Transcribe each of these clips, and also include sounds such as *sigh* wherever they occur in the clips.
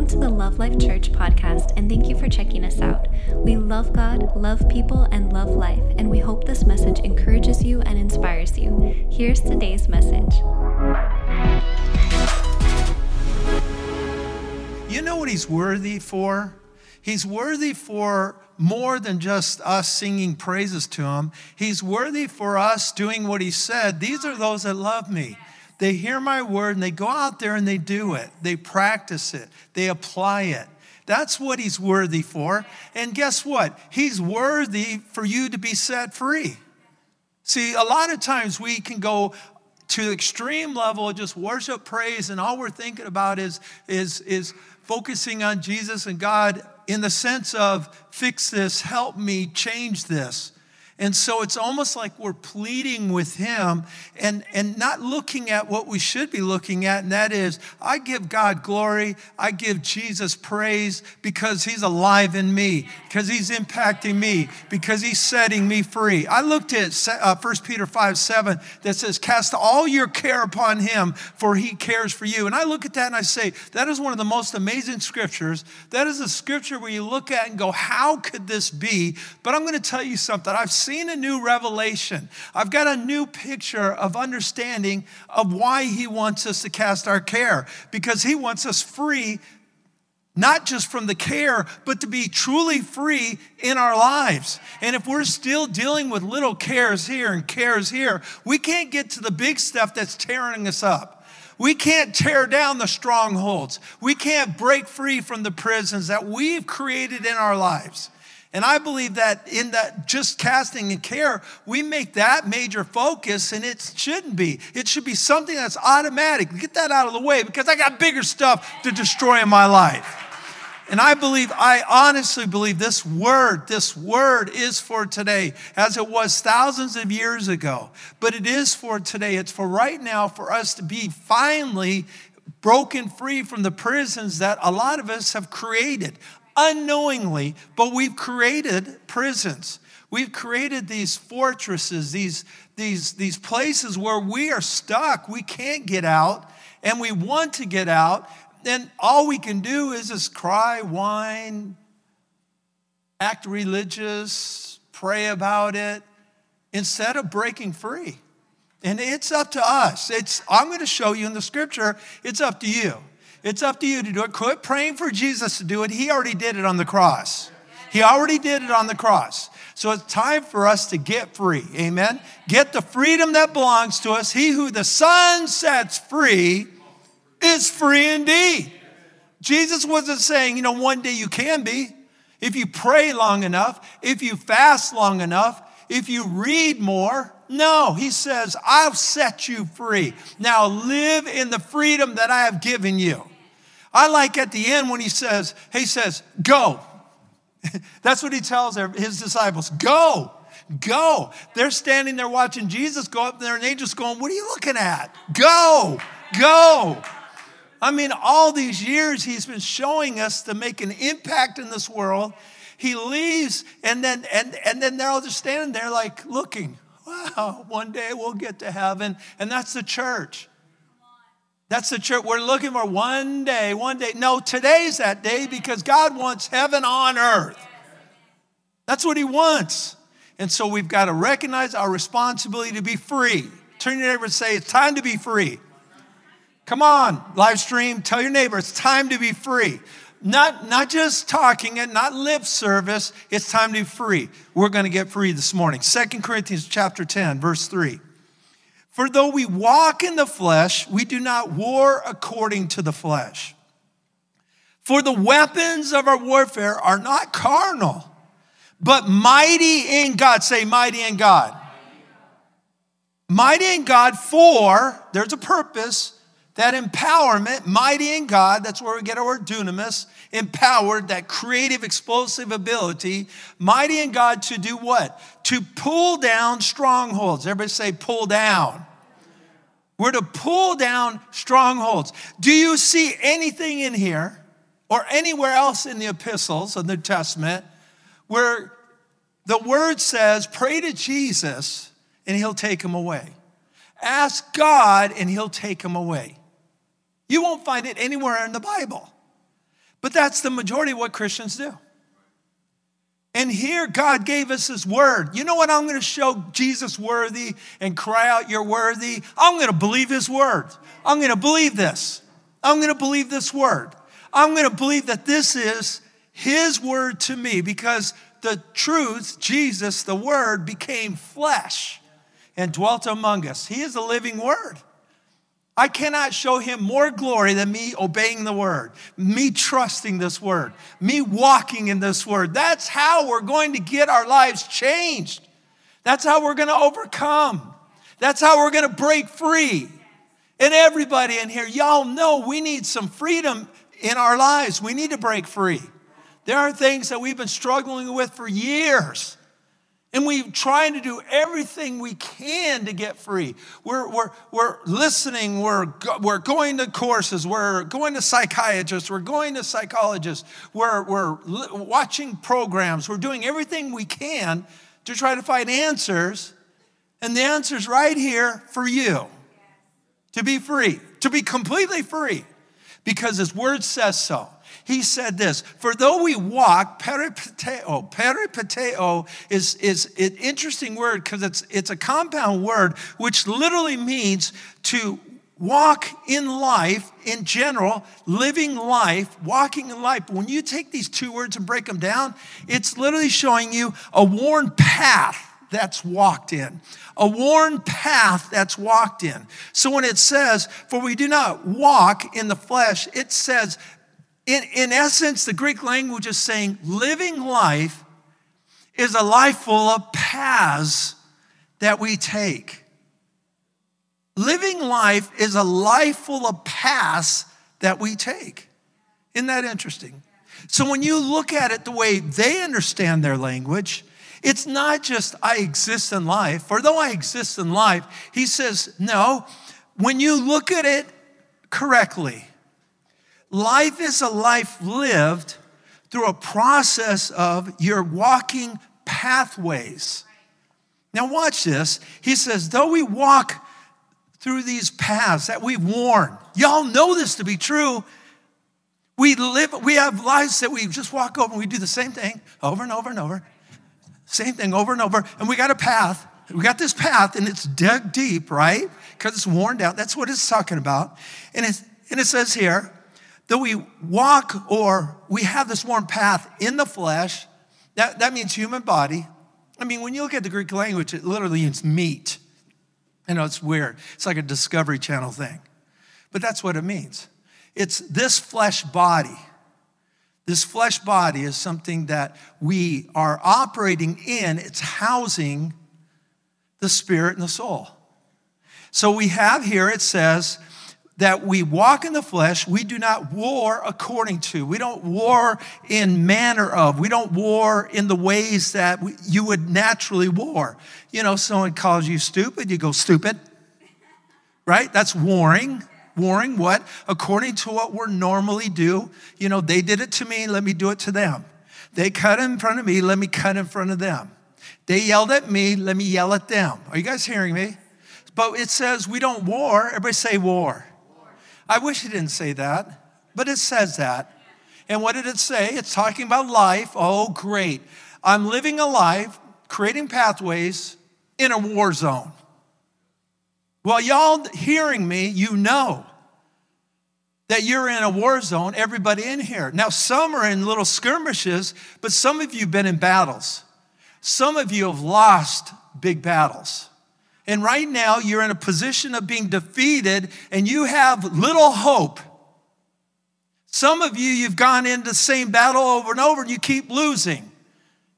Welcome to the Love Life Church podcast, and thank you for checking us out. We love God, love people, and love life, and we hope this message encourages you and inspires you. Here's today's message. You know what he's worthy for? He's worthy for more than just us singing praises to him. He's worthy for us doing what he said. These are those that love me. They hear my word and they go out there and they do it. They practice it. They apply it. That's what he's worthy for. And guess what? He's worthy for you to be set free. See, a lot of times we can go to the extreme level, of just worship, praise, and all we're thinking about is, is, is focusing on Jesus and God in the sense of fix this, help me, change this. And so it's almost like we're pleading with him and, and not looking at what we should be looking at, and that is I give God glory, I give Jesus praise because he's alive in me, because he's impacting me, because he's setting me free. I looked at uh, 1 Peter 5 7 that says, Cast all your care upon him, for he cares for you. And I look at that and I say, That is one of the most amazing scriptures. That is a scripture where you look at and go, How could this be? But I'm going to tell you something. I've seen seen a new revelation. I've got a new picture of understanding of why He wants us to cast our care, because He wants us free, not just from the care, but to be truly free in our lives. And if we're still dealing with little cares here and cares here, we can't get to the big stuff that's tearing us up. We can't tear down the strongholds. We can't break free from the prisons that we've created in our lives. And I believe that in that just casting and care, we make that major focus, and it shouldn't be. It should be something that's automatic. Get that out of the way because I got bigger stuff to destroy in my life. And I believe, I honestly believe this word, this word is for today, as it was thousands of years ago. But it is for today. It's for right now, for us to be finally broken free from the prisons that a lot of us have created unknowingly, but we've created prisons. We've created these fortresses, these, these, these places where we are stuck. We can't get out, and we want to get out. And all we can do is just cry, whine, act religious, pray about it, instead of breaking free. And it's up to us. It's, I'm going to show you in the scripture, it's up to you. It's up to you to do it. Quit praying for Jesus to do it. He already did it on the cross. He already did it on the cross. So it's time for us to get free. Amen. Get the freedom that belongs to us. He who the Son sets free is free indeed. Jesus wasn't saying, you know, one day you can be. If you pray long enough, if you fast long enough, if you read more. No, he says, I've set you free. Now live in the freedom that I have given you. I like at the end when he says, he says, go. *laughs* That's what he tells his disciples go, go. They're standing there watching Jesus go up there and they're just going, What are you looking at? Go, go. I mean, all these years he's been showing us to make an impact in this world. He leaves and then and, and then they're all just standing there like looking. Wow, one day we'll get to heaven. And that's the church. That's the church. We're looking for one day, one day. No, today's that day because God wants heaven on earth. That's what He wants. And so we've got to recognize our responsibility to be free. Turn your neighbor and say, It's time to be free. Come on, live stream, tell your neighbor it's time to be free. Not, not just talking it, not lip service, it's time to be free. We're going to get free this morning. Second Corinthians chapter 10, verse 3. For though we walk in the flesh, we do not war according to the flesh. For the weapons of our warfare are not carnal, but mighty in God. Say, mighty in God. Mighty in God for, there's a purpose, that empowerment, mighty in God, that's where we get our dunamis, empowered, that creative, explosive ability, mighty in God to do what? To pull down strongholds. Everybody say, pull down. We're to pull down strongholds. Do you see anything in here or anywhere else in the epistles of the New Testament where the word says, pray to Jesus and he'll take him away? Ask God and he'll take him away. You won't find it anywhere in the Bible. But that's the majority of what Christians do. And here, God gave us His word. You know what? I'm going to show Jesus worthy and cry out, You're worthy. I'm going to believe His word. I'm going to believe this. I'm going to believe this word. I'm going to believe that this is His word to me because the truth, Jesus, the word, became flesh and dwelt among us. He is the living word. I cannot show him more glory than me obeying the word, me trusting this word, me walking in this word. That's how we're going to get our lives changed. That's how we're going to overcome. That's how we're going to break free. And everybody in here, y'all know we need some freedom in our lives. We need to break free. There are things that we've been struggling with for years. And we're trying to do everything we can to get free. We're, we're, we're listening, we're, we're going to courses, we're going to psychiatrists, we're going to psychologists, we're, we're watching programs, we're doing everything we can to try to find answers. And the answer's right here for you to be free, to be completely free, because His Word says so he said this For though we walk, peripateo, oh, peripateo is, is an interesting word because it's, it's a compound word which literally means to walk in life in general, living life, walking in life. When you take these two words and break them down, it's literally showing you a worn path that's walked in, a worn path that's walked in. So when it says, For we do not walk in the flesh, it says, in, in essence, the Greek language is saying living life is a life full of paths that we take. Living life is a life full of paths that we take. Isn't that interesting? So when you look at it the way they understand their language, it's not just I exist in life, or though I exist in life, he says, no, when you look at it correctly, Life is a life lived through a process of you're walking pathways. Now, watch this. He says, though we walk through these paths that we've worn, y'all know this to be true. We live, we have lives that we just walk over and we do the same thing over and over and over. Same thing over and over. And we got a path. We got this path and it's dug deep, right? Because it's worn down. That's what it's talking about. And, it's, and it says here, Though we walk or we have this worn path in the flesh, that, that means human body. I mean, when you look at the Greek language, it literally means meat. You know, it's weird. It's like a Discovery Channel thing. But that's what it means. It's this flesh body. This flesh body is something that we are operating in, it's housing the spirit and the soul. So we have here, it says, that we walk in the flesh, we do not war according to. We don't war in manner of. We don't war in the ways that we, you would naturally war. You know, someone calls you stupid, you go stupid. Right? That's warring. Warring what? According to what we're normally do. You know, they did it to me, let me do it to them. They cut in front of me, let me cut in front of them. They yelled at me, let me yell at them. Are you guys hearing me? But it says we don't war. Everybody say war. I wish it didn't say that, but it says that. And what did it say? It's talking about life. Oh, great. I'm living a life, creating pathways in a war zone. Well, y'all hearing me, you know that you're in a war zone, everybody in here. Now, some are in little skirmishes, but some of you have been in battles. Some of you have lost big battles. And right now, you're in a position of being defeated and you have little hope. Some of you, you've gone into the same battle over and over and you keep losing.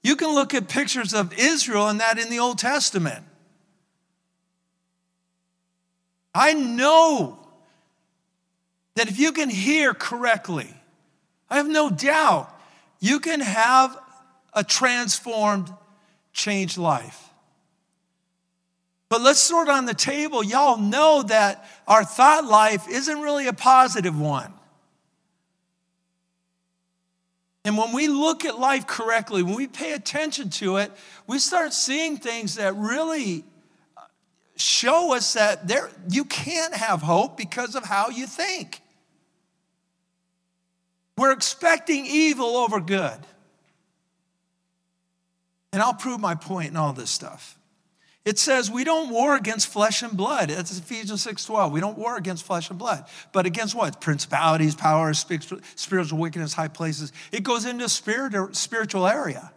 You can look at pictures of Israel and that in the Old Testament. I know that if you can hear correctly, I have no doubt you can have a transformed, changed life. But let's sort on the table. Y'all know that our thought life isn't really a positive one. And when we look at life correctly, when we pay attention to it, we start seeing things that really show us that there, you can't have hope because of how you think. We're expecting evil over good. And I'll prove my point in all this stuff. It says we don't war against flesh and blood. It's Ephesians 6:12. We don't war against flesh and blood, but against what? Principalities, powers, spiritual wickedness, high places. It goes into spirit, spiritual area.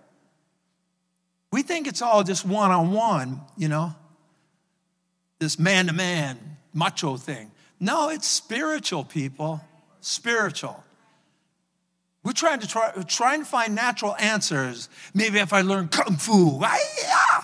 We think it's all just one-on-one, you know, this man-to-man macho thing. No, it's spiritual, people. Spiritual. We're trying to try, to find natural answers. Maybe if I learn kung fu, yeah.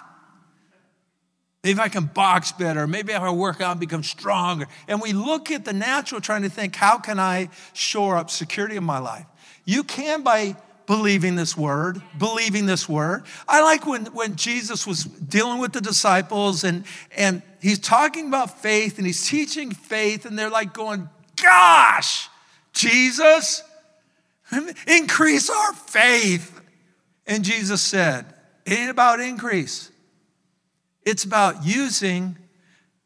Maybe I can box better. Maybe I work out and become stronger. And we look at the natural trying to think, how can I shore up security in my life? You can by believing this word, believing this word. I like when, when Jesus was dealing with the disciples and, and he's talking about faith and he's teaching faith, and they're like going, Gosh, Jesus, increase our faith. And Jesus said, It ain't about increase. It's about using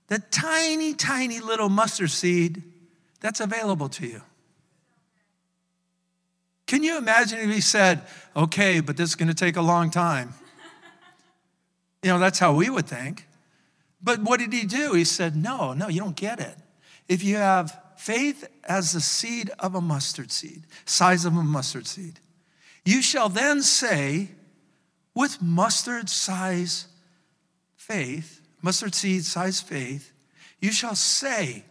the tiny, tiny little mustard seed that's available to you. Can you imagine if he said, okay, but this is going to take a long time? *laughs* You know, that's how we would think. But what did he do? He said, no, no, you don't get it. If you have faith as the seed of a mustard seed, size of a mustard seed, you shall then say, with mustard size faith, mustard seed size faith, you shall say,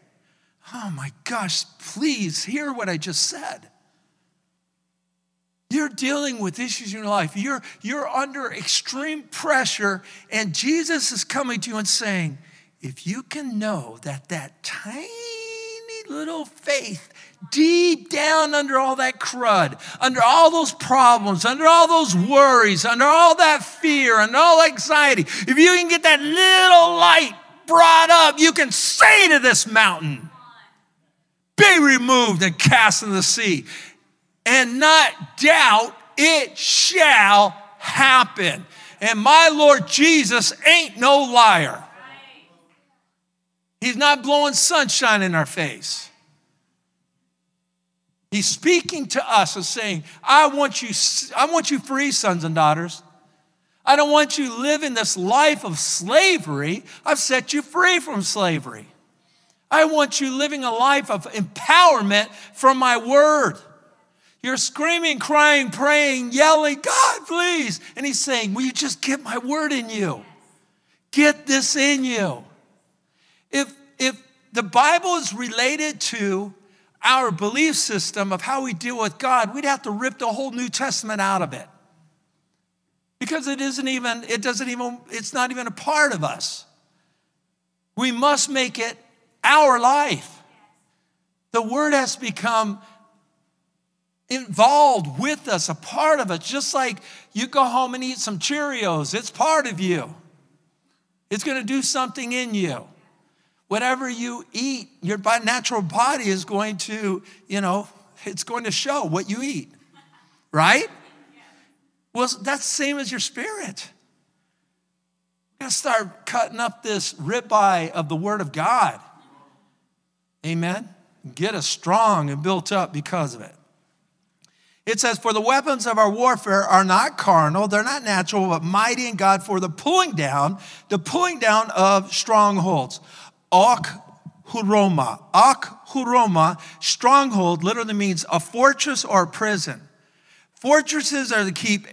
Oh my gosh, please hear what I just said. You're dealing with issues in your life. You're, you're under extreme pressure, and Jesus is coming to you and saying, if you can know that that tiny little faith deep down under all that crud, under all those problems, under all those worries, under all that fear and all anxiety, if you can get that little light brought up, you can say to this mountain, be removed and cast in the sea, and not doubt it shall happen. And my Lord Jesus ain't no liar. He's not blowing sunshine in our face. He's speaking to us and saying, I want you, I want you free, sons and daughters. I don't want you living this life of slavery. I've set you free from slavery. I want you living a life of empowerment from my word. You're screaming, crying, praying, yelling, God, please. And he's saying, Will you just get my word in you? Get this in you. If, if the Bible is related to our belief system of how we deal with God, we'd have to rip the whole New Testament out of it. Because it isn't even, it doesn't even, it's not even a part of us. We must make it our life. The word has become involved with us, a part of us, just like you go home and eat some Cheerios, it's part of you. It's going to do something in you whatever you eat, your natural body is going to, you know, it's going to show what you eat, right? Well, that's the same as your spirit. You gotta start cutting up this ribeye of the Word of God. Amen. Get us strong and built up because of it. It says, For the weapons of our warfare are not carnal, they're not natural, but mighty in God for the pulling down, the pulling down of strongholds. Ok Huroma. Ok Huroma, stronghold, literally means a fortress or a prison. Fortresses are to keep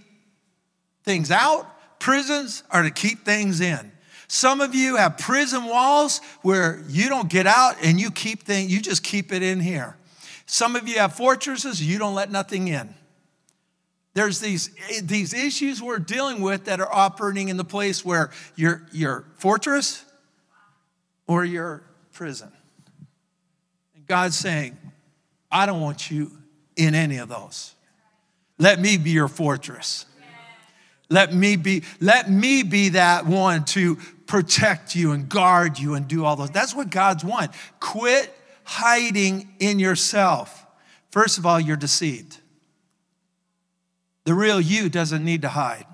things out, prisons are to keep things in. Some of you have prison walls where you don't get out and you keep things, you just keep it in here. Some of you have fortresses, you don't let nothing in. There's these, these issues we're dealing with that are operating in the place where your, your fortress or your prison. And God's saying, I don't want you in any of those. Let me be your fortress. Let me be, let me be that one to protect you and guard you and do all those. That's what God's want. Quit hiding in yourself. First of all, you're deceived. The real you doesn't need to hide.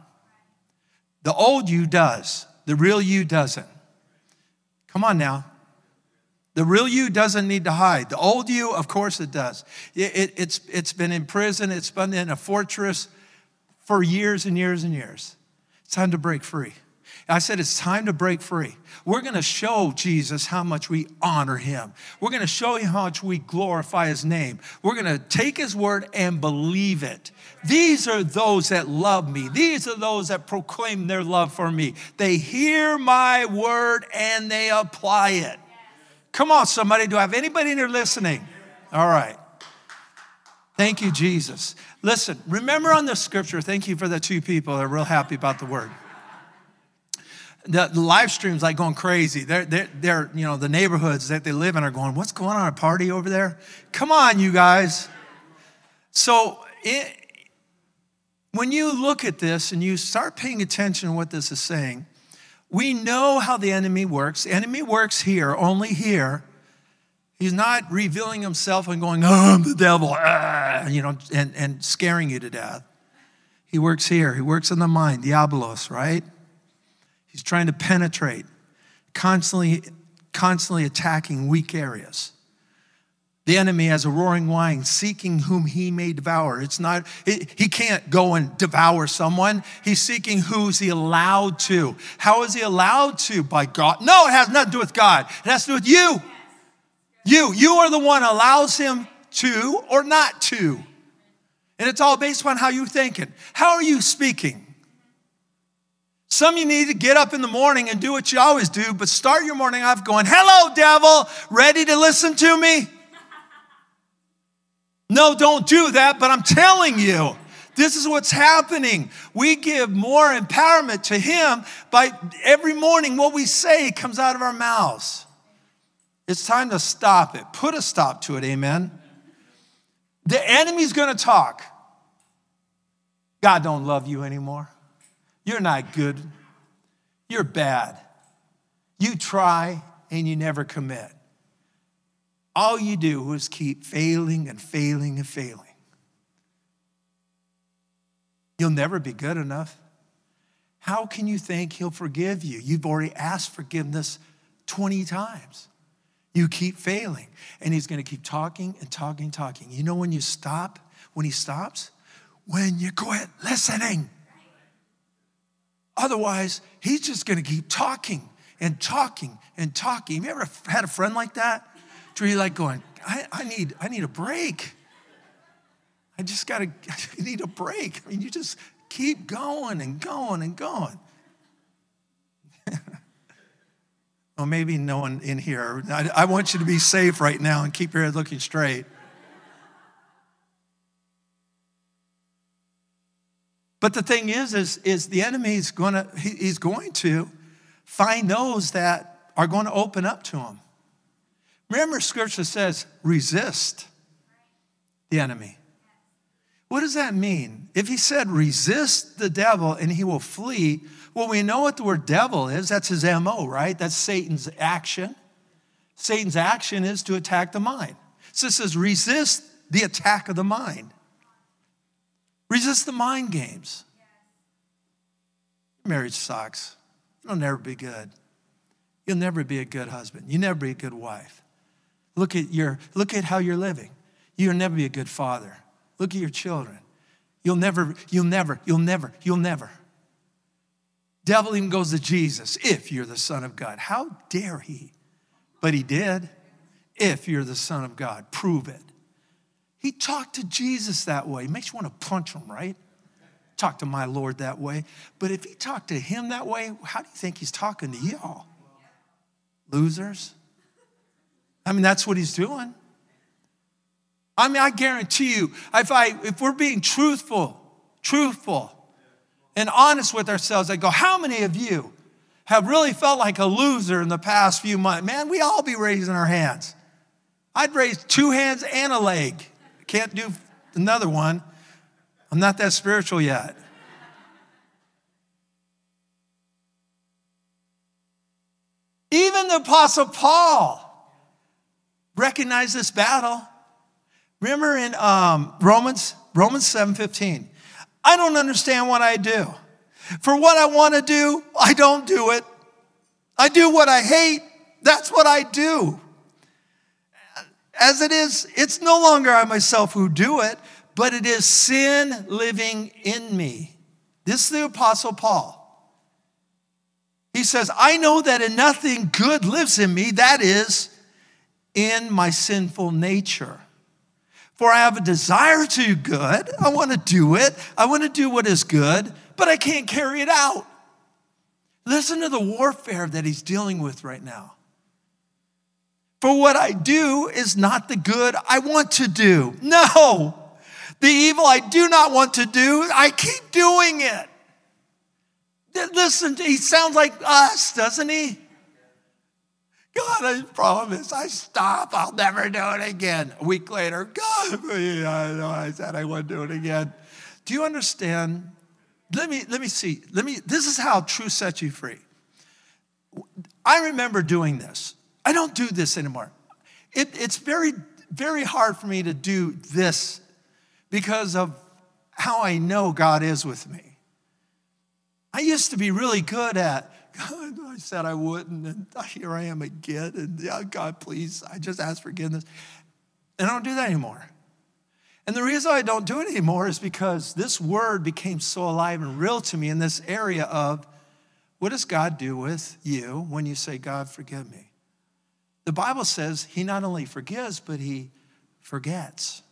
The old you does. The real you doesn't. Come on now. The real you doesn't need to hide. The old you, of course it does. It, it, it's, it's been in prison, it's been in a fortress for years and years and years. It's time to break free. I said, it's time to break free. We're going to show Jesus how much we honor him. We're going to show him how much we glorify his name. We're going to take his word and believe it. These are those that love me. These are those that proclaim their love for me. They hear my word and they apply it. Come on, somebody. Do I have anybody in here listening? All right. Thank you, Jesus. Listen, remember on the scripture, thank you for the two people that are real happy about the word the, live streams like going crazy. They're, they're, they're, you know, the neighborhoods that they live in are going, what's going on, a party over there? Come on, you guys. So it, when you look at this and you start paying attention to what this is saying, we know how the enemy works. The enemy works here, only here. He's not revealing himself and going, oh, I'm the devil, ah, you know, and, and scaring you to death. He works here. He works in the mind, diabolos, right? He's trying to penetrate, constantly, constantly attacking weak areas. The enemy has a roaring lion seeking whom he may devour. It's not, he can't go and devour someone. He's seeking who's he allowed to. How is he allowed to? By God. No, it has nothing to do with God. It has to do with you. You. You are the one allows him to or not to. And it's all based on how you're thinking. How are you speaking? Some you need to get up in the morning and do what you always do, but start your morning off going, Hello, devil, ready to listen to me? No, don't do that, but I'm telling you, this is what's happening. We give more empowerment to him by every morning what we say comes out of our mouths. It's time to stop it. Put a stop to it, amen. The enemy's to talk. God don't love you anymore. You're not good. You're bad. You try and you never commit. All you do is keep failing and failing and failing. You'll never be good enough. How can you think he'll forgive you? You've already asked forgiveness 20 times. You keep failing, and he's going to keep talking and talking talking. You know when you stop, when he stops? When you quit listening. Otherwise, he's just going to keep talking and talking and talking. Have you ever had a friend like that? You're like going, I, I need, I need a break. I just got to, *laughs* I need a break. I mean, you just keep going and going and going. *laughs* well, maybe no one in here. I, I want you to be safe right now and keep your head looking straight. But the thing is, is, is the enemy is gonna, he, he's going to find those that are going to open up to him. Remember, scripture says, resist the enemy. What does that mean? If he said resist the devil and he will flee, well, we know what the word devil is. That's his MO, right? That's Satan's action. Satan's action is to attack the mind. So it says resist the attack of the mind. Resist the mind games. Marriage sucks. It'll never be good. You'll never be a good husband. You'll never be a good wife. Look at your look at how you're living. You'll never be a good father. Look at your children. You'll never, you'll never, you'll never, you'll never. Devil even goes to Jesus, if you're the Son of God. How dare he? But he did. If you're the Son of God, prove it. He talked to Jesus that way. It makes you want to punch him, right? Talk to my Lord that way. But if he talked to him that way, how do you think he's talking to y'all? Losers? I mean, that's what he's doing. I mean, I guarantee you, if, I, if we're being truthful, truthful, and honest with ourselves, I go, how many of you have really felt like a loser in the past few months? Man, we all be raising our hands. I'd raise two hands and a leg. Can't do another one. I'm not that spiritual yet. Even the Apostle Paul recognized this battle. Remember in um, Romans, Romans 7:15. I don't understand what I do. For what I want to do, I don't do it. I do what I hate. That's what I do. as it is, it's no longer I myself who do it, but it is sin living in me. This is the Apostle Paul. He says, I know that in nothing good lives in me, that is, in my sinful nature. For I have a desire to do good. I want to do it. I want to do what is good, but I can't carry it out. Listen to the warfare that he's dealing with right now. For what I do is not the good I want to do. No, the evil I do not want to do, I keep doing it. Listen, he sounds like us, doesn't he? God, I promise, I stop. I'll never do it again. A week later, God, I said I wouldn't do it again. Do you understand? Let me let me see. Let me. This is how truth sets you free. I remember doing this. I don't do this anymore. It, it's very very hard for me to do this because of how I know God is with me. I used to be really good at, God, I said I wouldn't, and *laughs* here I am again, and yeah, God, please, I just ask forgiveness. And I don't do that anymore. And the reason I don't do it anymore is because this word became so alive and real to me in this area of what does God do with you when you say, God, forgive me? The Bible says he not only forgives, but he forgets.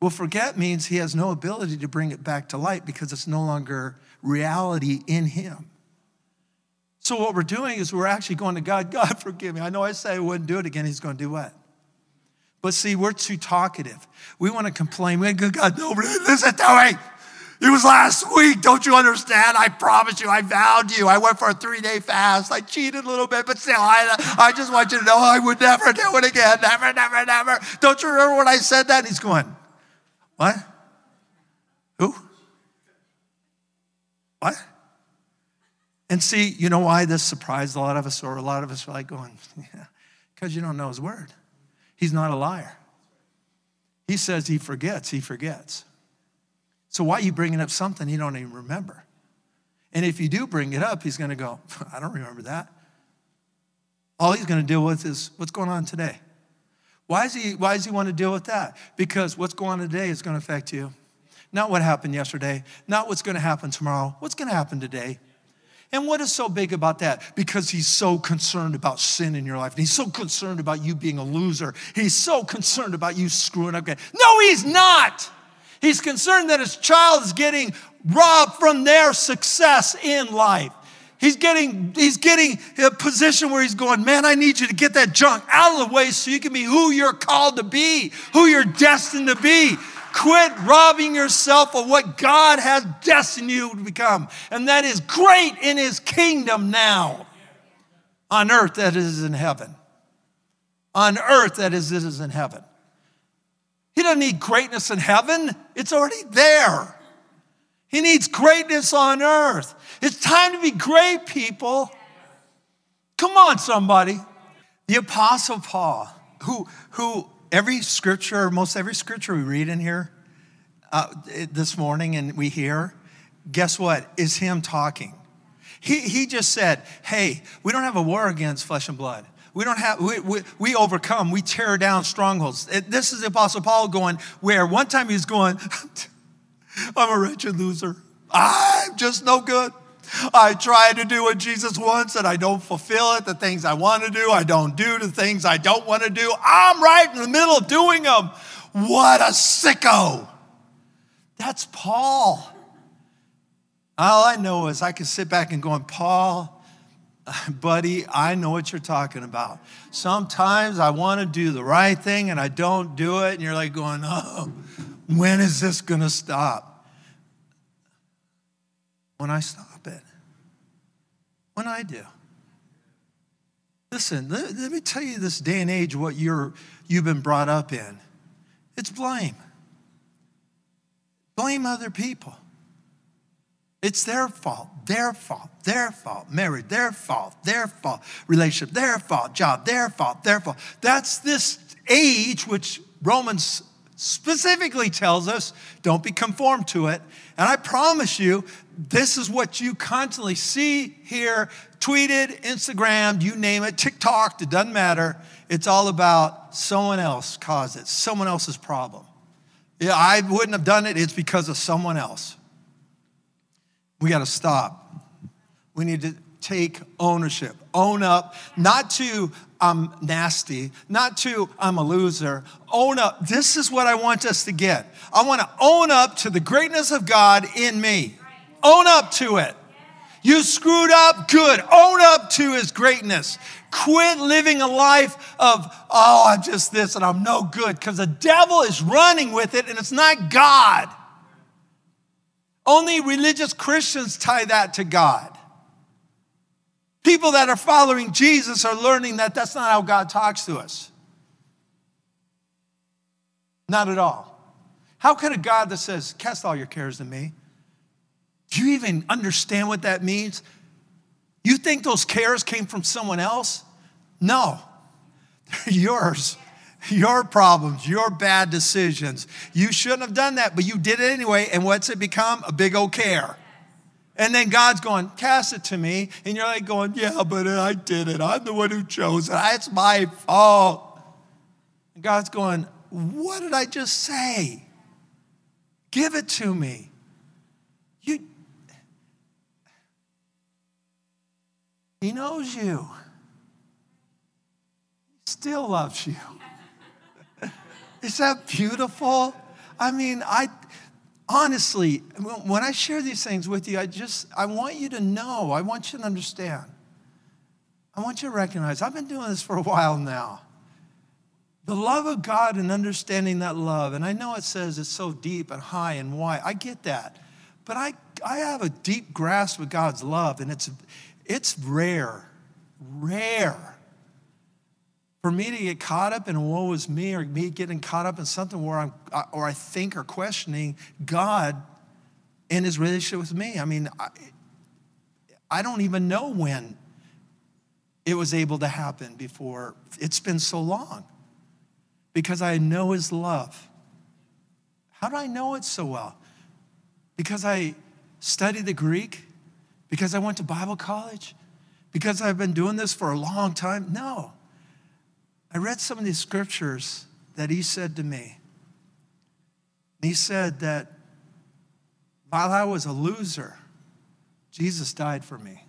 Well, forget means he has no ability to bring it back to light because it's no longer reality in him. So, what we're doing is we're actually going to God, God, *laughs* forgive me. I know I say I wouldn't do it again. He's going to do what? But see, we're too talkative. We want to complain. We go, God, no, listen to me. It was last week. Don't you understand? I promise you, I vowed you. I went for a three day fast. I cheated a little bit, but still, I, I just want you to know I would never do it again. Never, never, never. Don't you remember when I said that? And he's going, What? Who? What? And see, you know why this surprised a lot of us, or a lot of us are like going, yeah, because you don't know his word. He's not a liar. He says he forgets, he forgets. So why are you bringing up something he don't even remember? And if you do bring it up, he's going to go, I don't remember that. All he's going to deal with is what's going on today. Why, is he, why does he want to deal with that? Because what's going on today is going to affect you. Not what happened yesterday, not what's going to happen tomorrow, what's going to happen today. And what is so big about that? Because he's so concerned about sin in your life. And he's so concerned about you being a loser. He's so concerned about you screwing up. No, he's not. He's concerned that his child is getting robbed from their success in life. He's getting, he's getting a position where he's going, man, I need you to get that junk out of the way so you can be who you're called to be, who you're destined to be. Quit robbing yourself of what God has destined you to become. And that is great in his kingdom now. On earth that is in heaven. On earth that is, it is in heaven. He doesn't need greatness in heaven, it's already there. He needs greatness on earth. It's time to be great, people. Come on, somebody. The Apostle Paul, who, who every scripture, most every scripture we read in here uh, this morning and we hear, guess what? Is him talking. He, he just said, hey, we don't have a war against flesh and blood. We don't have, we, we, we overcome, we tear down strongholds. This is the Apostle Paul going, where one time he's going, *laughs* I'm a wretched loser. I'm just no good. I try to do what Jesus wants and I don't fulfill it. The things I want to do, I don't do. The things I don't want to do, I'm right in the middle of doing them. What a sicko. That's Paul. All I know is I can sit back and go, Paul, *laughs* buddy, I know what you're talking about. Sometimes I want to do the right thing and I don't do it, and you're like going, oh, when is this going to stop? When I stop it. When I do. Listen, let, let me tell you this day and age what you're, you've been brought up in. It's blame. Blame other people. It's their fault, their fault, their fault. marriage, their fault, their fault. Relationship, their fault. Job, their fault, their fault. That's this age which Romans specifically tells us don't be conformed to it. And I promise you, this is what you constantly see, hear, tweeted, Instagram, you name it, TikTok, it doesn't matter. It's all about someone else caused it, someone else's problem. Yeah, I wouldn't have done it, it's because of someone else. We got to stop. We need to take ownership, own up, not to I'm nasty, not to I'm a loser. Own up. This is what I want us to get. I want to own up to the greatness of God in me. Own up to it. You screwed up, good. Own up to his greatness. Quit living a life of, oh, I'm just this and I'm no good, because the devil is running with it and it's not God. Only religious Christians tie that to God. People that are following Jesus are learning that that's not how God talks to us. Not at all. How can a God that says, Cast all your cares to me? Do you even understand what that means? You think those cares came from someone else? No, they're *laughs* yours. Your problems, your bad decisions. You shouldn't have done that, but you did it anyway. And what's it become? A big old care. And then God's going, cast it to me. And you're like going, yeah, but I did it. I'm the one who chose it. It's my fault. And God's going, what did I just say? Give it to me. You, he knows you. He still loves you. *laughs* Is that beautiful? I mean, I honestly, when I share these things with you, I just, I want you to know, I want you to understand. I want you to recognize, I've been doing this for a while now. The love of God and understanding that love, and I know it says it's so deep and high and wide. I get that. But I, I have a deep grasp of God's love, and it's, it's rare, rare for me to get caught up in woe is me or me getting caught up in something where I'm, uh, or I think or questioning God and his relationship with me. I mean, I, I don't even know when it was able to happen before. It's been so long because I know his love. How do I know it so well? Because I studied the Greek? Because I went to Bible college? Because I've been doing this for a long time? No. I read some of these scriptures that he said to me. He said that while I was a loser, Jesus died for me.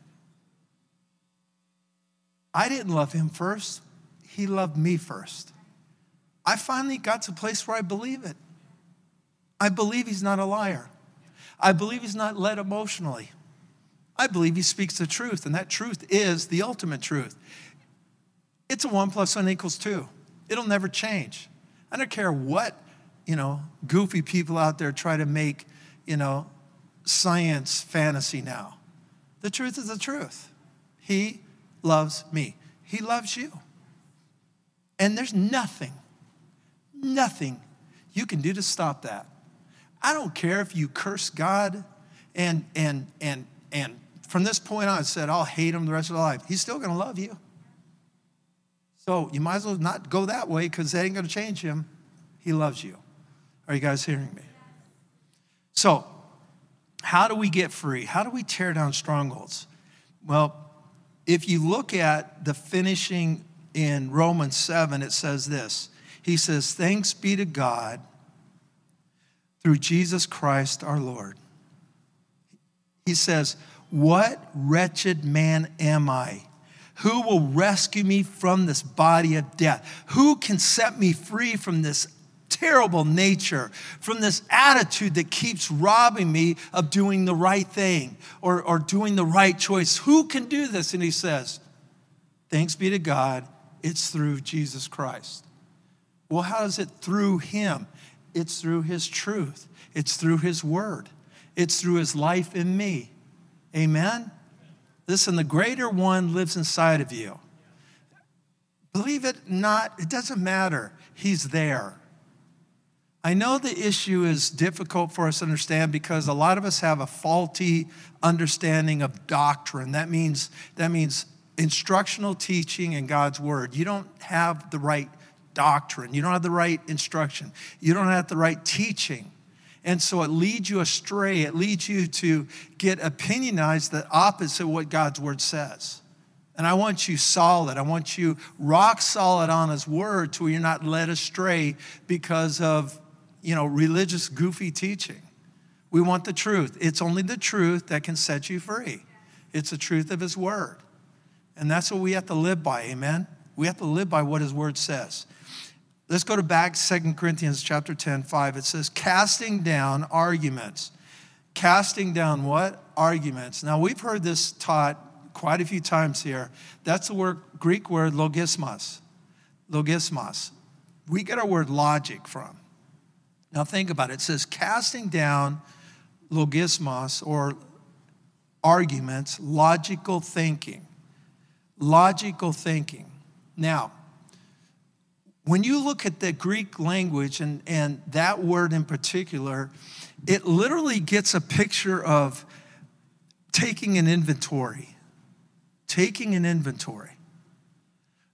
I didn't love him first, he loved me first. I finally got to a place where I believe it. I believe he's not a liar. I believe he's not led emotionally. I believe he speaks the truth, and that truth is the ultimate truth. It's a one plus one equals two. It'll never change. I don't care what, you know, goofy people out there try to make, you know, science fantasy now. The truth is the truth. He loves me. He loves you. And there's nothing, nothing you can do to stop that. I don't care if you curse God and and and and from this point on said I'll hate him the rest of my life. He's still to love you. So you might as well not go that way because that ain't going to change him. He loves you. Are you guys hearing me? So, how do we get free? How do we tear down strongholds? Well, if you look at the finishing in Romans 7, it says this He says, Thanks be to God through Jesus Christ our Lord. He says, What wretched man am I? Who will rescue me from this body of death? Who can set me free from this terrible nature, from this attitude that keeps robbing me of doing the right thing or, or doing the right choice? Who can do this? And he says, Thanks be to God, it's through Jesus Christ. Well, how is it through him? It's through his truth, it's through his word, it's through his life in me. Amen? Listen, the greater one lives inside of you. Believe it not, it doesn't matter. He's there. I know the issue is difficult for us to understand because a lot of us have a faulty understanding of doctrine. That means, that means instructional teaching in God's word. You don't have the right doctrine. You don't have the right instruction. You don't have the right teaching. And so it leads you astray. It leads you to get opinionized the opposite of what God's word says. And I want you solid. I want you rock solid on his word to where you're not led astray because of, you know, religious goofy teaching. We want the truth. It's only the truth that can set you free. It's the truth of his word. And that's what we have to live by. Amen. We have to live by what his word says. Let's go to back Second Corinthians chapter 10, 5. It says, casting down arguments. Casting down what? Arguments. Now we've heard this taught quite a few times here. That's the word, Greek word logismos. Logismos. We get our word logic from. Now think about it. It says casting down logismos or arguments, logical thinking. Logical thinking. Now, when you look at the Greek language and, and that word in particular, it literally gets a picture of taking an inventory. Taking an inventory.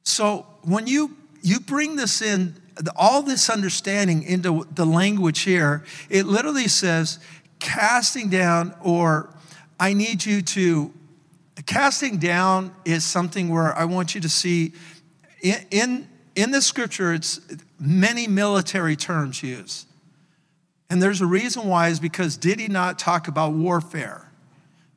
So when you you bring this in, all this understanding into the language here, it literally says casting down, or I need you to, casting down is something where I want you to see in, in in the scripture, it's many military terms used. And there's a reason why, is because did he not talk about warfare?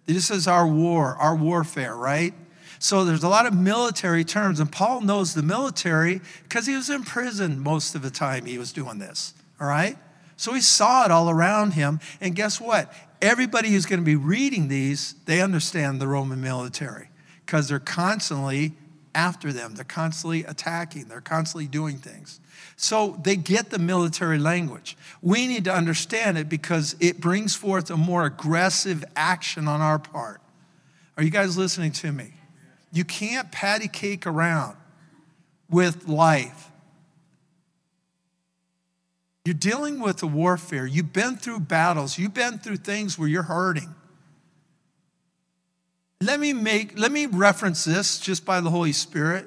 This is our war, our warfare, right? So there's a lot of military terms, and Paul knows the military because he was in prison most of the time he was doing this, all right? So he saw it all around him. And guess what? Everybody who's going to be reading these, they understand the Roman military because they're constantly after them. They're constantly attacking, they're constantly doing things. So they get the military language. We need to understand it because it brings forth a more aggressive action on our part. Are you guys listening to me? You can't patty cake around with life. You're dealing with a warfare. You've been through battles. You've been through things where you're hurting. Let me make let me reference this just by the Holy Spirit.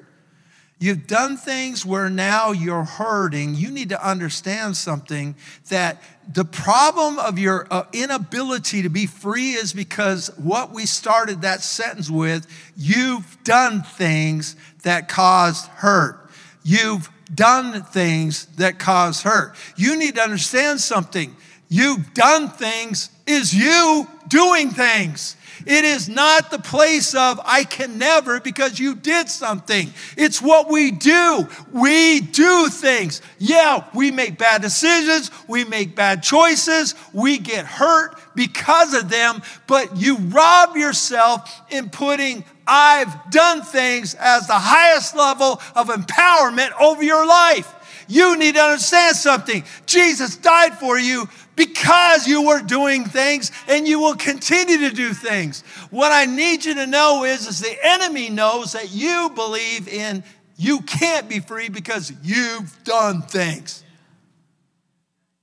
You've done things where now you're hurting. You need to understand something that the problem of your uh, inability to be free is because what we started that sentence with, you've done things that caused hurt. You've done things that cause hurt. You need to understand something. You've done things is you doing things. It is not the place of I can never because you did something. It's what we do. We do things. Yeah, we make bad decisions, we make bad choices, we get hurt because of them, but you rob yourself in putting I've done things as the highest level of empowerment over your life. You need to understand something. Jesus died for you because you were doing things and you will continue to do things. What I need you to know is, is the enemy knows that you believe in you can't be free because you've done things.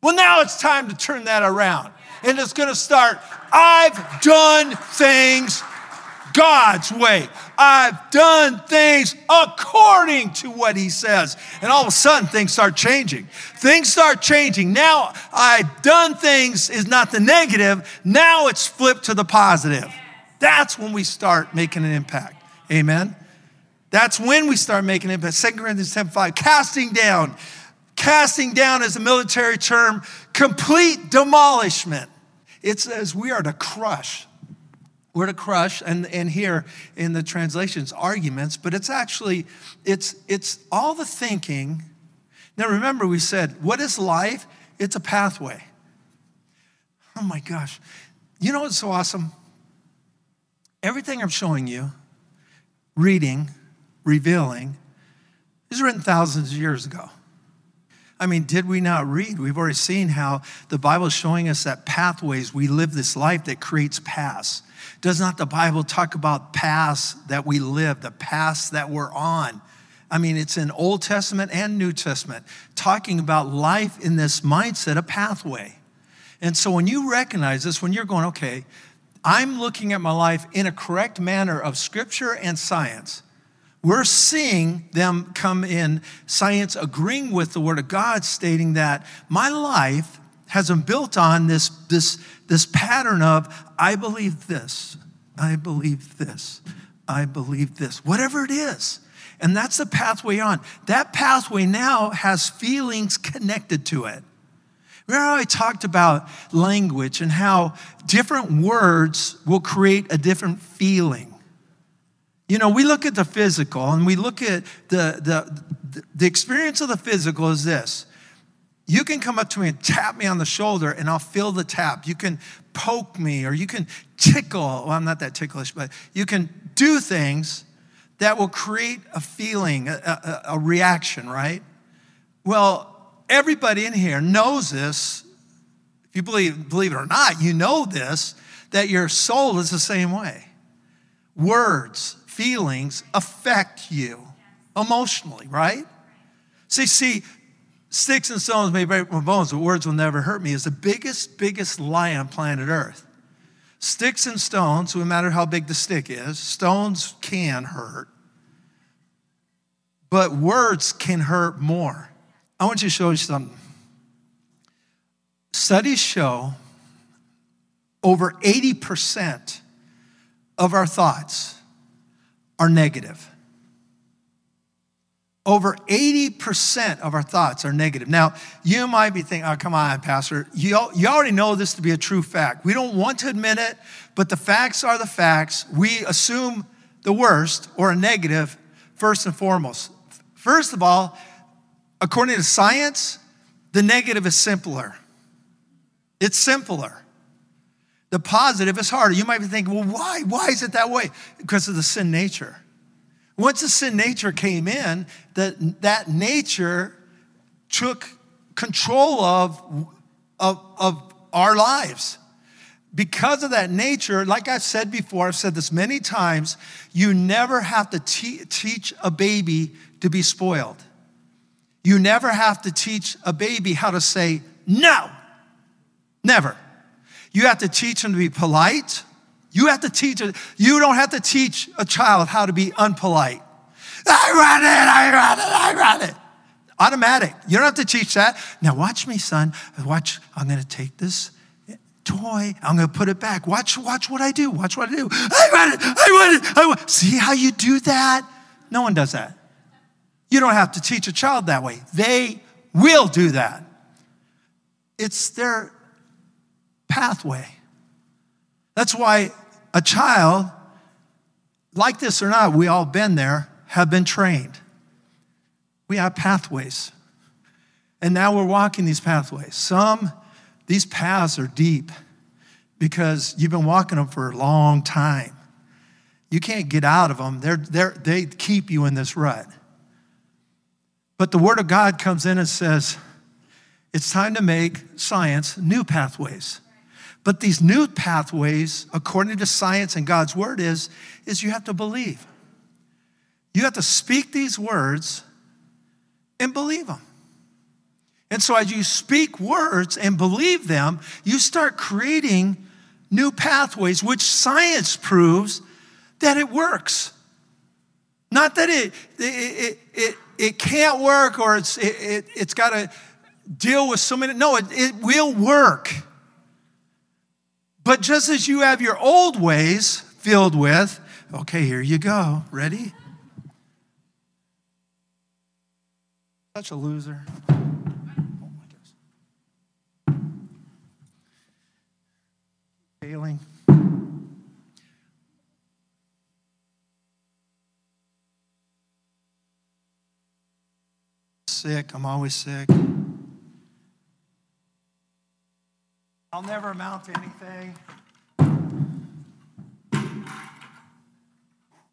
Well, now it's time to turn that around. And it's going to start I've done things God's way. I've done things according to what he says. And all of a sudden, things start changing. Things start changing. Now, I've done things is not the negative. Now it's flipped to the positive. That's when we start making an impact. Amen. That's when we start making impact. 2 Corinthians 10 5, casting down. Casting down is a military term, complete demolishment. It says we are to crush we're to crush and, and here in the translations arguments but it's actually it's it's all the thinking. Now remember we said what is life? It's a pathway. Oh my gosh. You know what's so awesome? Everything i'm showing you reading revealing is written thousands of years ago. I mean, did we not read? We've already seen how the Bible is showing us that pathways, we live this life that creates paths. Does not the Bible talk about paths that we live, the paths that we're on? I mean, it's in Old Testament and New Testament, talking about life in this mindset, a pathway. And so when you recognize this, when you're going, okay, I'm looking at my life in a correct manner of scripture and science, We're seeing them come in, science agreeing with the Word of God, stating that my life has been built on this, this, this pattern of I believe this, I believe this, I believe this, whatever it is. And that's the pathway on. That pathway now has feelings connected to it. Remember how I talked about language and how different words will create a different feeling? You know, we look at the physical and we look at the, the, the experience of the physical is this. You can come up to me and tap me on the shoulder and I'll feel the tap. You can poke me or you can tickle. Well, I'm not that ticklish, but you can do things that will create a feeling, a, a, a reaction, right? Well, everybody in here knows this. If you believe, believe it or not, you know this, that your soul is the same way. Words, feelings affect you emotionally, right? See, see, sticks and stones may break my bones, but words will never hurt me is the biggest, biggest lie on planet Earth. Sticks and stones, no matter how big the stick is, stones can hurt, but words can hurt more. I want you to show you something. Studies show over 80% of our thoughts are negative. Over 80% of our thoughts are negative. Now, you might be thinking, oh, come on, Pastor. You, you already know this to be a true fact. We don't want to admit it, but the facts are the facts. We assume the worst or a negative first and foremost. First of all, according to science, the negative is simpler. It's simpler. The positive is harder. You might be thinking, well, why? Why is it that way? Because of the sin nature. Once the sin nature came in, that, that nature took control of, of, of our lives. Because of that nature, like I've said before, I've said this many times, you never have to te- teach a baby to be spoiled. You never have to teach a baby how to say no. Never. You have to teach them to be polite. You have to teach it. You don't have to teach a child how to be unpolite. I run it, I run it, I run it. Automatic. You don't have to teach that. Now watch me, son. Watch. I'm to take this toy. I'm to put it back. Watch, watch what I do. Watch what I do. I run it. I run it. I run it. See how you do that? No one does that. You don't have to teach a child that way. They will do that. It's their pathway. That's why a child, like this or not, we all been there, have been trained. We have pathways. And now we're walking these pathways. Some, these paths are deep because you've been walking them for a long time. You can't get out of them. They're, they're, they keep you in this rut. But the Word of God comes in and says, it's time to make science new pathways. But these new pathways, according to science and God's Word, is, is you have to believe. You have to speak these words and believe them. And so, as you speak words and believe them, you start creating new pathways, which science proves that it works. Not that it, it, it, it can't work or it's, it, it, it's got to deal with so many. No, it, it will work. But just as you have your old ways filled with, okay, here you go. Ready? Such a loser. Failing. sick. I'm always sick. I'll never amount to anything.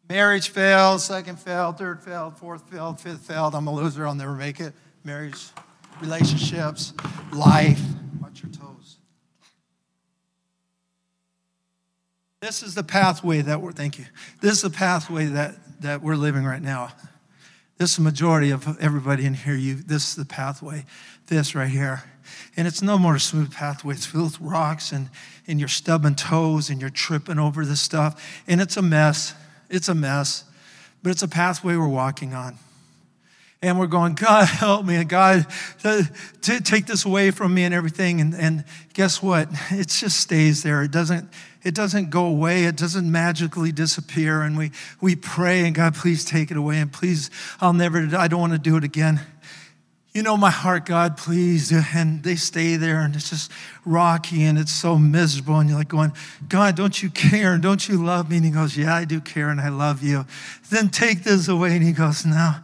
Marriage failed, second failed, third failed, fourth failed, fifth failed. I'm a loser. I'll never make it. Marriage, relationships, life. Watch your toes. This is the pathway that we're, thank you. This is the pathway that, that we're living right now. This is the majority of everybody in here. You, this is the pathway, this right here. And it's no more a smooth pathway. It's filled with rocks and, and you're stubbing toes and you're tripping over this stuff. And it's a mess. It's a mess. but it's a pathway we're walking on. And we're going, God, *laughs* help me, and God, uh, to take this away from me and everything. And, and guess what? *laughs* It just stays there. It doesn't, it doesn't go away. It doesn't magically disappear. And we, we pray, and God, please take it away. And please, I'll never, I don't want to do it again you know my heart, God, please. And they stay there and it's just rocky and it's so miserable. And you're like going, God, don't you care? Don't you love me? And he goes, Yeah, I do care and I love you. Then take this away. And he goes, No,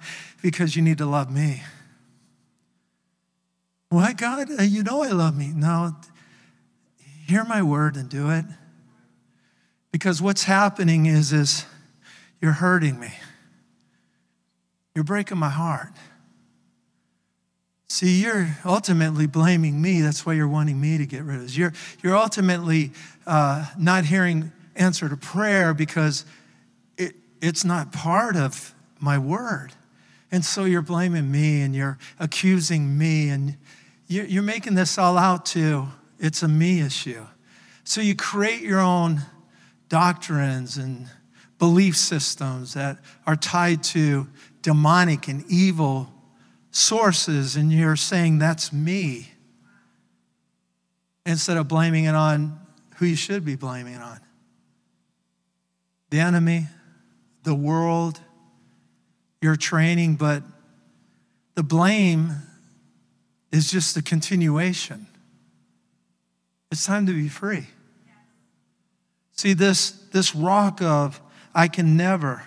because you need to love me. What, God? Uh, you know I love me. No, hear my word and do it. Because what's happening is, is you're hurting me. You're breaking my heart. See, you're ultimately blaming me. That's why you're wanting me to get rid of this. You're, you're ultimately uh, not hearing answer to prayer because it, it's not part of my word. And so you're blaming me and you're accusing me and you're, you're making this all out to it's a me issue. So you create your own doctrines and belief systems that are tied to demonic and evil sources and you're saying, that's me, instead of blaming it on who you should be blaming it on the enemy, the world, your training, but the blame is just a continuation. It's time to be free. See, this, this rock of I can never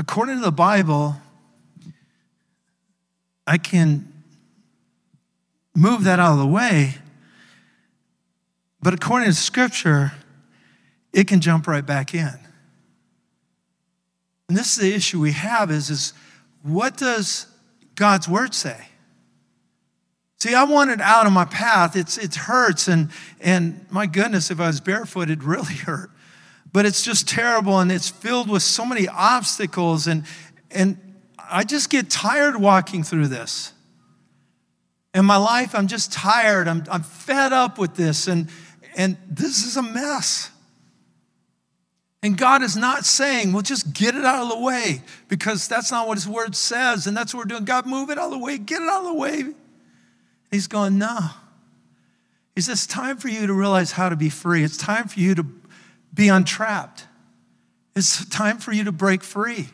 according to the Bible, I can move that out of the way. But according to Scripture, it can jump right back in. And this is the issue we have is, is what does God's word say? See, I want it out of my path. It's, it hurts, and, and my goodness, if I was barefoot, it really *laughs* hurt but it's just terrible and it's filled with so many obstacles and and I just get tired walking through this. In my life, I'm just tired. I'm, I'm fed up with this, and, and this is a mess. And God is not saying, well, just get it out of the way, because that's not what His word says, and that's what we're doing. God, move it out of the way, get it out of the way. He's going, no. He says, it's time for you to realize how to be free. It's time for you to be untrapped. It's time for you to break free.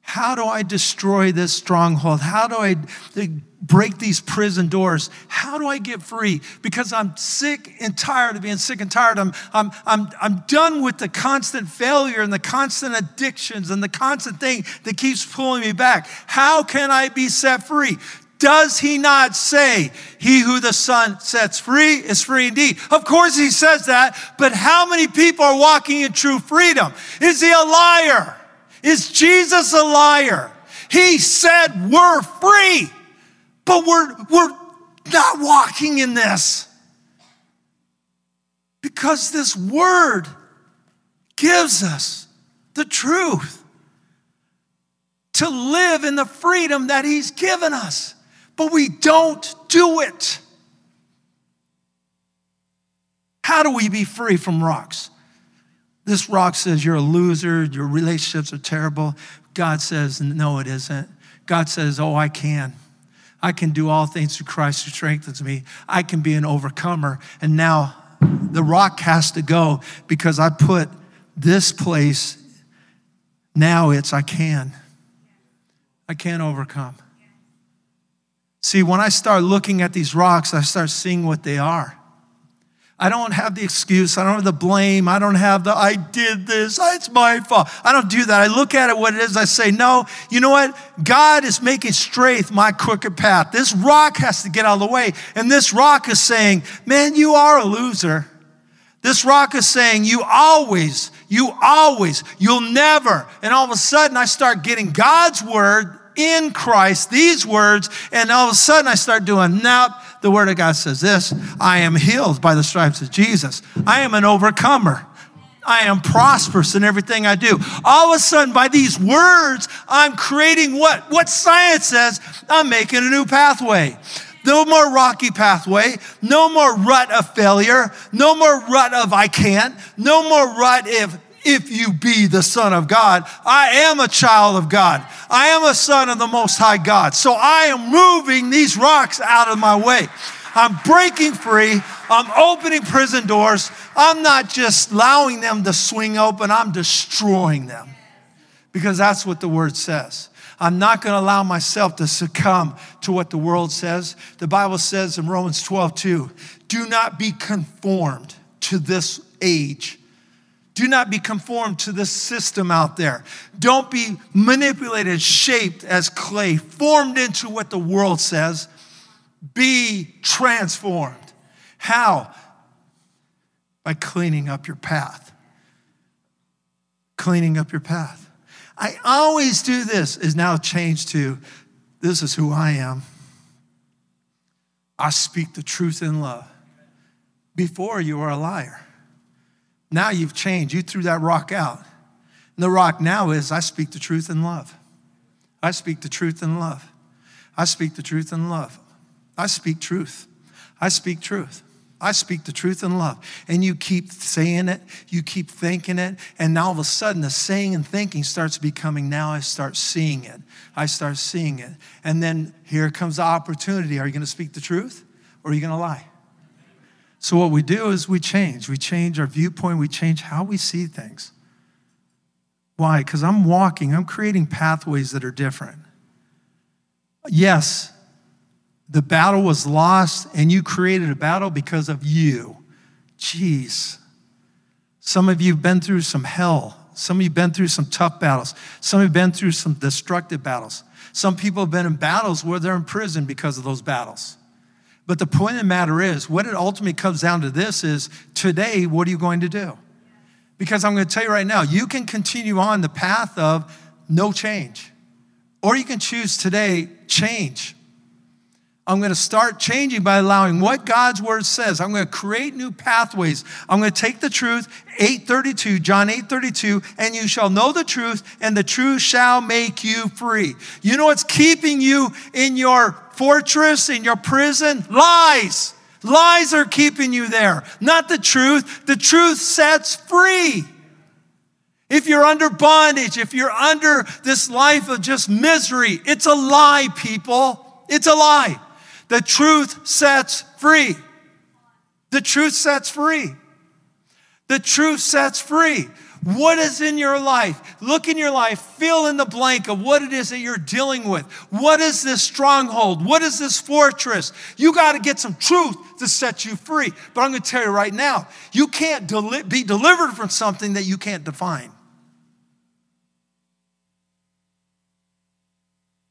How do I destroy this stronghold? How do I uh, break these prison doors? How do I get free? Because I'm sick and tired of being sick and tired. I'm, I'm, I'm, I'm done with the constant failure and the constant addictions and the constant thing that keeps pulling me back. How can I be set free? Does he not say, He who the Son sets free is free indeed? Of course he says that, but how many people are walking in true freedom? Is he a liar? Is Jesus a liar? He said we're free, but we're, we're not walking in this. Because this word gives us the truth to live in the freedom that he's given us but we don't do it. How do we be free from rocks? This rock says you're a loser, your relationships are terrible. God says, no, it isn't. God says, oh, I can. I can do all things through Christ who strengthens me. I can be an overcomer. And now the rock has to go because I put this place, now it's I can. I can overcome. See, when I start looking at these rocks, I start seeing what they are. I don't have the excuse. I don't have the blame. I don't have the, I did this. It's my fault. I don't do that. I look at it what it is. I say, no, you know what? God is making straight my crooked path. This rock has to get out of the way. And this rock is saying, man, you are a loser. This rock is saying, you always, you always, you'll never. And all of a sudden, I start getting God's word in Christ, these words, and all of a sudden I start doing, nope, the Word of God says this I am healed by the stripes of Jesus. I am an overcomer. I am prosperous in everything I do. All of a sudden, by these words, I'm creating what? What science says, I'm making a new pathway. No more rocky pathway. No more rut of failure. No more rut of I can't. No more rut of if you be the Son of God. I am a child of God. I am a son of the Most High God. So I am moving these rocks out of my way. I'm breaking free. I'm opening prison doors. I'm not just allowing them to swing open, I'm destroying them because that's what the word says. I'm not going to allow myself to succumb to what the world says. The Bible says in Romans 12, 2, do not be conformed to this age. Do not be conformed to the system out there. Don't be manipulated, shaped as clay, formed into what the world says. Be transformed. How? By cleaning up your path. Cleaning up your path. I always do this, is now changed to this is who I am. I speak the truth in love. Before you were a liar. Now you've changed. You threw that rock out. And the rock now is I speak the truth in love. I speak the truth in love. I speak the truth in love. I speak truth. I speak truth. I speak the truth in love. And you keep saying it, you keep thinking it, and now all of a sudden the saying and thinking starts becoming now I start seeing it. I start seeing it. And then here comes the opportunity. Are you going to speak the truth or are you going to lie? So what we do is we change. We change our viewpoint, we change how we see things. Why? Because I'm walking, I'm creating pathways that are different. Yes, the battle was lost and you created a battle because of you. Jeez. Some of you have been through some hell. Some of you have been through some tough battles. Some have been through some destructive battles. Some people have been in battles where they're in prison because of those battles. But the point of the matter is, what it ultimately comes down to this is today, what are you going to do? Because I'm going to tell you right now, you can continue on the path of no change, or you can choose today change. I'm going to start changing by allowing what God's word says. I'm going to create new pathways. I'm going to take the truth, 832, John 832, and you shall know the truth, and the truth shall make you free. You know what's keeping you in your fortress, in your prison? Lies. Lies are keeping you there, not the truth. The truth sets free. If you're under bondage, if you're under this life of just misery, it's a lie, people. It's a lie. The truth sets free. The truth sets free. The truth sets free. What is in your life? Look in your life, fill in the blank of what it is that you're dealing with. What is this stronghold? What is this fortress? You got to get some truth to set you free. But I'm going to tell you right now, you can't be delivered from something that you can't define.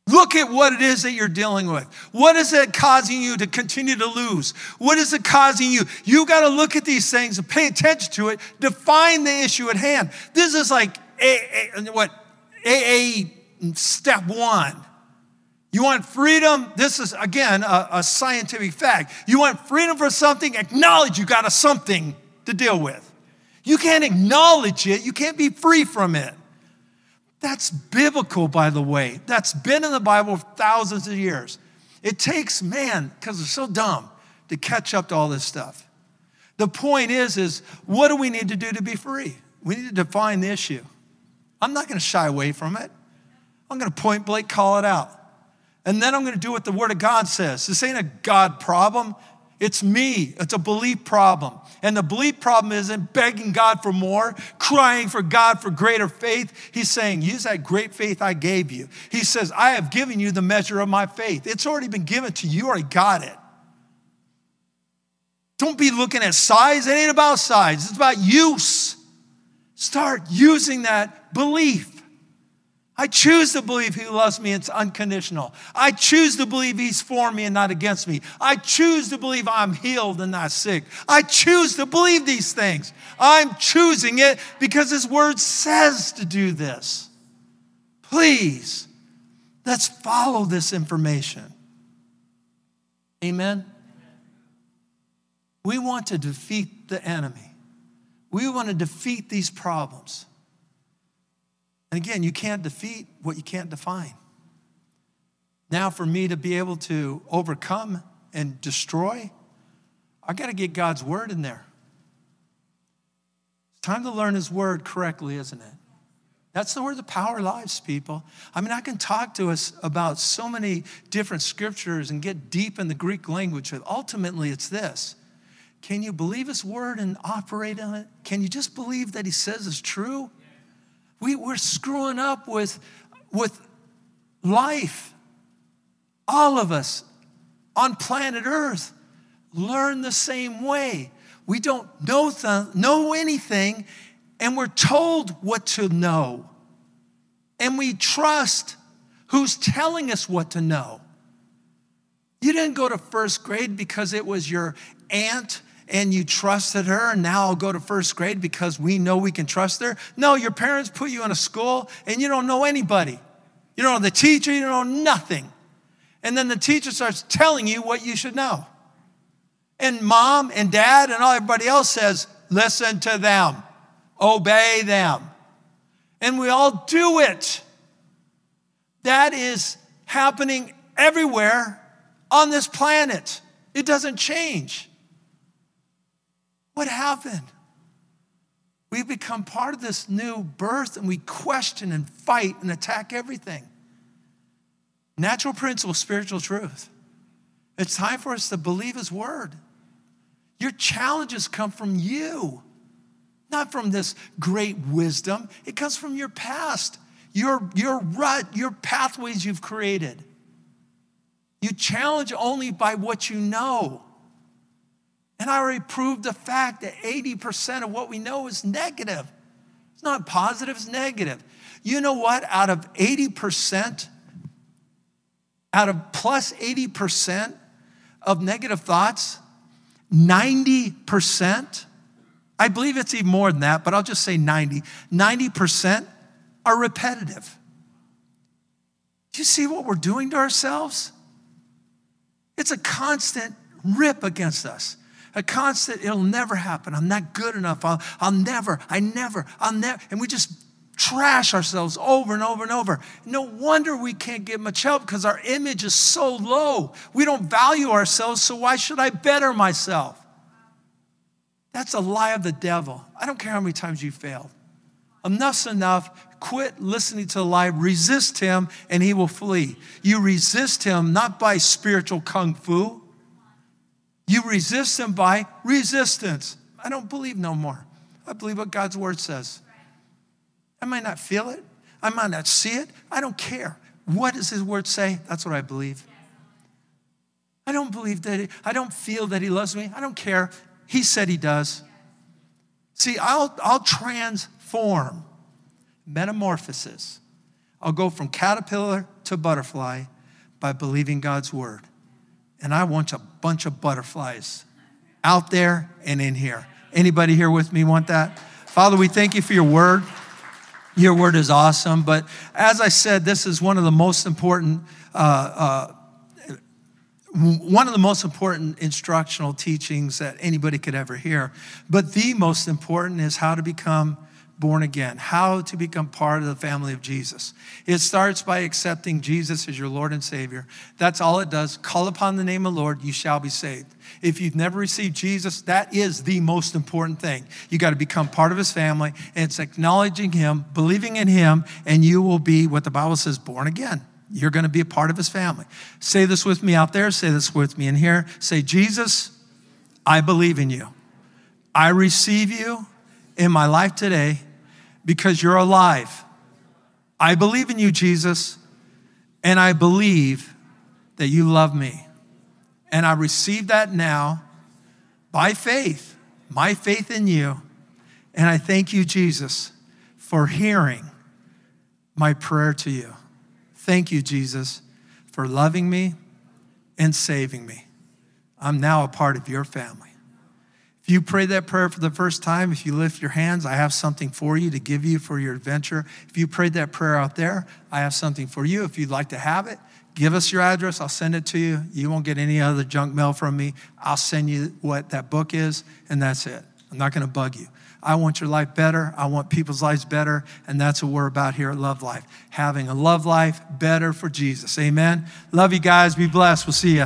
Look at what it is that you're dealing with. What is it causing you to continue to lose? What is it causing you? You got to look at these things and pay attention to it, define the issue at hand. This is like a, a, what AA step one. You want freedom? This is again a, a scientific fact. You want freedom for something? Acknowledge you got a something to deal with. You can't acknowledge it. You can't be free from it. That's biblical, by the way. That's been in the Bible for thousands of years. It takes man, because they're so dumb, to catch up to all this stuff. The point is, is what do we need to do to be free? We need to define the issue. I'm not going to shy away from it. I'm going to point blank call it out. And then I'm going to do what the Word of God says. This ain't a God problem. It's me. It's a belief problem. And the belief problem isn't begging God for more, crying for God for greater faith. He's saying, use that great faith I gave you. He says, I have given you the measure of my faith. It's already been given to you. You already got it. Don't be looking at size. It ain't about size. It's about use. Start using that belief. I choose to believe He loves me. It's unconditional. I choose to believe He's for me and not against me. I choose to believe I'm healed and not sick. I choose to believe these things. I'm choosing it because His Word says to do this. Please, let's follow this information. Amen? We want to defeat the enemy, we want to defeat these problems. And again, you can't defeat what you can't define. Now, for me to be able to overcome and destroy, I got to get God's word in there. It's Time to learn His Word correctly, isn't it? That's where the power lies, people. I mean, I can talk to us about so many different scriptures and get deep in the Greek language, but ultimately it's this. Can you believe his word and operate on it? Can you just believe that he says is true? We, we're screwing up with, with life. All of us on planet Earth learn the same way. We don't know, th- know anything, and we're told what to know. And we trust who's telling us what to know. You didn't go to first grade because it was your aunt and you trusted her, and now I'll go to first grade because we know we can trust her. No, your parents put you in a school and you don't know anybody. You don't know the teacher, you don't know nothing. And then the teacher starts telling you what you should know. And mom and dad and all everybody else says, listen to them obey them. And we all do it. That is happening everywhere on this planet. It doesn't change. What happened? We become part of this new birth and we question and fight and attack everything. Natural principle, spiritual truth. It's time for us to believe His word. Your challenges come from you not from this great wisdom. It comes from your past, your, your rut, your pathways you've created. You challenge only by what you know. And I already proved the fact that 80% of what we know is negative. It's not positive, it's negative. You know what? Out of 80%, out of plus 80% of negative thoughts, 90% I believe it's even more than that, but I'll just say 90. 90% are repetitive. Do you see what we're doing to ourselves? It's a constant rip against us. A constant, it'll never happen. I'm not good enough. I'll, I'll never, I never, I'll never. And we just trash ourselves over and over and over. No wonder we can't get much help because our image is so low. We don't value ourselves, so why should I better myself? That's a lie of the devil. I don't care how many times you failed. Enough's enough. Quit listening to the lie. Resist him, and he will flee. You resist him not by spiritual kung fu, you resist them by resistance. I don't believe no more. I believe what God's word says. I might not feel it, I might not see it. I don't care. What does his word say? That's what I believe. I don't believe that, he, I don't feel that he loves me. I don't care. He said he does. See, I'll, I'll transform, metamorphosis. I'll go from caterpillar to butterfly by believing God's word. And I want a bunch of butterflies out there and in here. Anybody here with me want that? Father, we thank you for your word. Your word is awesome. But as I said, this is one of the most important uh, uh, one of the most important instructional teachings that anybody could ever hear. But the most important is how to become born again, how to become part of the family of Jesus. It starts by accepting Jesus as your Lord and Savior. That's all it does. Call upon the name of the Lord, you shall be saved. If you've never received Jesus, that is the most important thing. You got to become part of his family, and it's acknowledging him, believing in him, and you will be what the Bible says born again. You're going to be a part of his family. Say this with me out there. Say this with me in here. Say, Jesus, I believe in you. I receive you in my life today because you're alive. I believe in you, Jesus, and I believe that you love me. And I receive that now by faith, my faith in you. And I thank you, Jesus, for hearing my prayer to you. Thank you, Jesus, for loving me and saving me. I'm now a part of your family. If you pray that prayer for the first time, if you lift your hands, I have something for you to give you for your adventure. If you prayed that prayer out there, I have something for you. If you'd like to have it, give us your address. I'll send it to you. You won't get any other junk mail from me. I'll send you what that book is, and that's it. I'm not going to bug you. I want your life better. I want people's lives better. And that's what we're about here at Love Life having a love life better for Jesus. Amen. Love you guys. Be blessed. We'll see you.